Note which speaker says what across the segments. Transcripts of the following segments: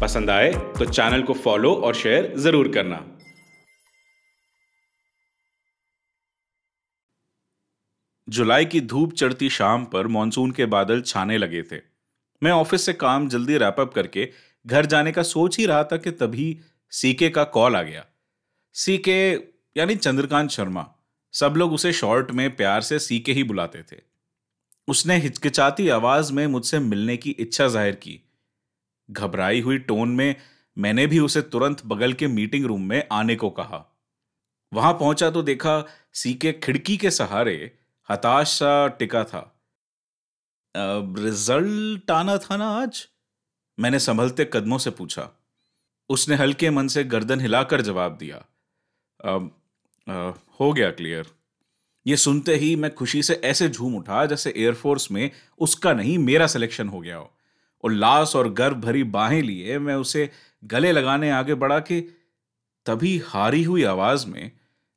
Speaker 1: पसंद आए तो चैनल को फॉलो और शेयर ज़रूर करना। जुलाई की धूप चढ़ती शाम पर मानसून के बादल छाने लगे थे। मैं ऑफ़िस से काम जल्दी रैपअप करके घर जाने का सोच ही रहा था कि तभी सीके का कॉल आ गया। सीके यानी चंद्रकांत शर्मा, सब लोग उसे शॉर्ट में प्यार से सीके ही बुलाते थे। उसने हिचकिचाती आवाज़ में मुझसे मिलने की इच्छा ज़ाहिर की। घबराई हुई टोन में मैंने भी उसे तुरंत बगल के मीटिंग रूम में आने को कहा। वहाँ पहुँचा तो देखा सीके खिड़की के सहारे हताश सा टिका था। रिज़ल्ट आना था ना आज? मैंने संभलते कदमों से पूछा। उसने हल्के मन से गर्दन हिलाकर जवाब दिया। अब हो गया क्लियर। ये सुनते ही मैं खुशी से ऐसे झूम उठा जैसे एयरफोर्स में उसका नहीं, मेरा सिलेक्शन हो गया हो। उल्लास और गर्व भरी बाहें लिए मैं उसे गले लगाने आगे बढ़ा कि तभी हारी हुई आवाज़ में,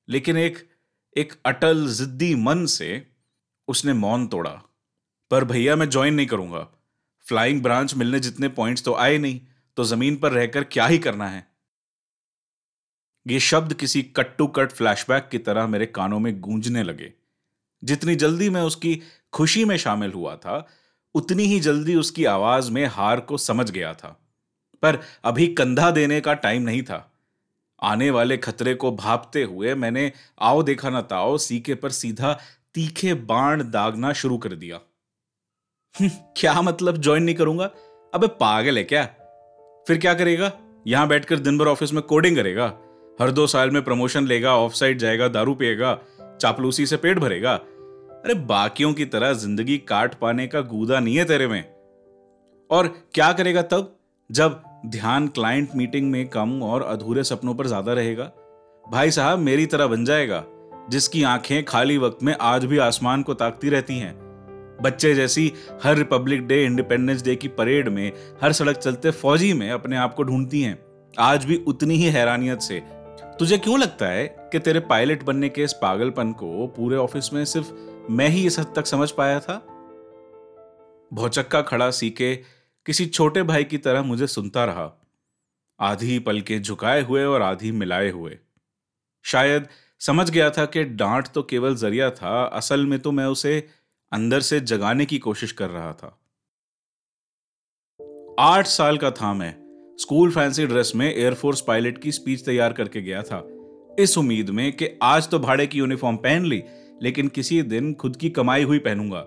Speaker 1: लेकिन एक एक अटल जिद्दी मन से उसने मौन तोड़ा। पर भैया, मैं ज्वाइन नहीं करूँगा। फ्लाइंग ब्रांच मिलने जितने पॉइंट्स तो आए नहीं तो ज़मीन पर रहकर क्या ही करना है? ये शब्द किसी कट टू कट फ्लैशबैक की तरह मेरे कानों में गूंजने लगे। जितनी जल्दी मैं उसकी खुशी में शामिल हुआ था उतनी ही जल्दी उसकी आवाज़ में हार को समझ गया था। पर अभी कंधा देने का टाइम नहीं था। आने वाले खतरे को भापते हुए मैंने आओ देखा ना ताओ सीके पर सीधा तीखे बाण दागना शुरू कर दिया। हम्म, क्या मतलब ज्वाइन नहीं करूँगा? अबे पागल है क्या? फिर क्या करेगा? यहाँ बैठकर दिन भर ऑफ़िस में कोडिंग करेगा। हर दो साल में प्रमोशन लेगा ऑफ़ साइड जाएगा दारू पिएगा चापलूसी से पेट भरेगा। अरे बाकियों की तरह ज़िंदगी काट पाने का गूदा नहीं है तेरे में। और क्या करेगा तब? जब ध्यान क्लाइंट मीटिंग में कम और अधूरे सपनों पर ज़्यादा रहेगा? भाई साहब, मेरी तरह बन जाएगा, जिसकी आँखें खाली वक्त में आज भी आसमान को ताकती रहती हैं। बच्चे जैसी हर रिपब्लिक डे, इंडिपेंडेंस डे की परेड में, हर सड़क चलते फौजी में अपने आप को ढूंढती हैं। आज भी उतनी ही हैरानियत से। तुझे क्यों लगता है कि तेरे पायलट बनने के इस पागलपन को पूरे ऑफ़िस में सिर्फ़ मैं ही इस हद तक समझ पाया था। भौचक्का खड़ा सीके किसी छोटे भाई की तरह मुझे सुनता रहा। आधी पल के झुकाए हुए और आधी मिलाए हुए। शायद समझ गया था कि डांट तो केवल ज़रिया था, असल में तो मैं उसे अंदर से जगाने की कोशिश कर रहा था। आठ साल का था मैं। स्कूल फैंसी ड्रेस में एयरफोर्स पायलट की स्पीच तैयार करके गया था। इस उम्मीद में कि आज तो भाड़े की यूनिफॉर्म पहन ली लेकिन किसी दिन खुद की कमाई हुई पहनूँगा।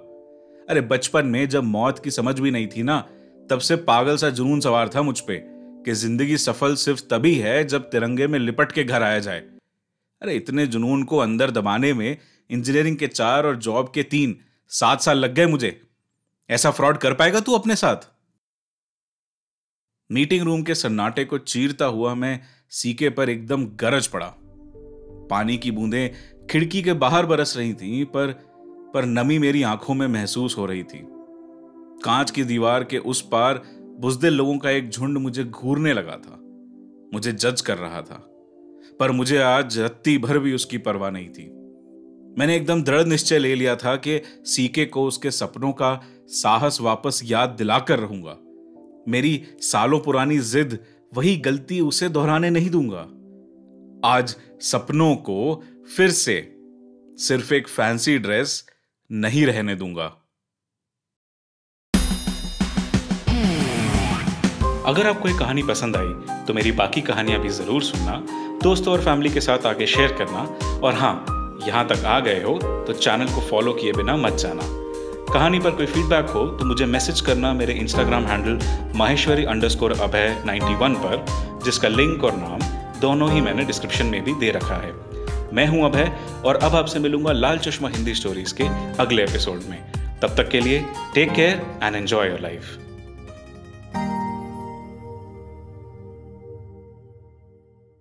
Speaker 1: अरे, बचपन में जब मौत की समझ भी नहीं थी ना, तब से पागल सा जुनून सवार था मुझ पे कि ज़िंदगी सफल सिर्फ़ तभी है जब तिरंगे में लिपट के घर आया जाए। अरे, इतने जुनून को अंदर दबाने में इंजीनियरिंग के चार और जॉब के तीन सात साल लग गए मुझे। ऐसा फ्रॉड कर पाएगा तू अपने साथ? मीटिंग रूम के सन्नाटे को चीरता हुआ मैं सीके पर एकदम गरज पड़ा। पानी की बूंदें खिड़की के बाहर बरस रही थी, पर पर नमी मेरी आँखों में महसूस हो रही थी। कांच की दीवार के उस पार बुजदिल लोगों का एक झुंड मुझे घूरने लगा था। मुझे जज कर रहा था, पर मुझे आज रत्ती भर भी उसकी परवाह नहीं थी। मैंने एकदम दृढ़ निश्चय ले लिया था कि सीके को उसके सपनों का साहस वापस याद दिलाकर रहूँगा। मेरी सालों पुरानी जिद, वही गलती उसे दोहराने नहीं दूँगा। आज सपनों को फिर से सिर्फ़ एक फैंसी ड्रेस नहीं रहने दूँगा। अगर आपको ये कहानी पसंद आई तो मेरी बाकी कहानियाँ भी ज़रूर सुनना, दोस्तों और फैमिली के साथ आगे शेयर करना, और हाँ यहाँ तक आ गए हो तो चैनल को फॉलो किए बिना मत जाना। कहानी पर कोई फीडबैक हो तो मुझे मैसेज करना मेरे Instagram handle Maheshwari under underscore Abhay 91 पर, जिसका लिंक और नाम दोनों ही मैंने डिस्क्रिप्शन में भी दे रखा है। मैं हूँ अभय और अब आपसे मिलूँगा लाल चश्मा हिंदी स्टोरीज के अगले एपिसोड में। तब तक के लिए take care and enjoy your life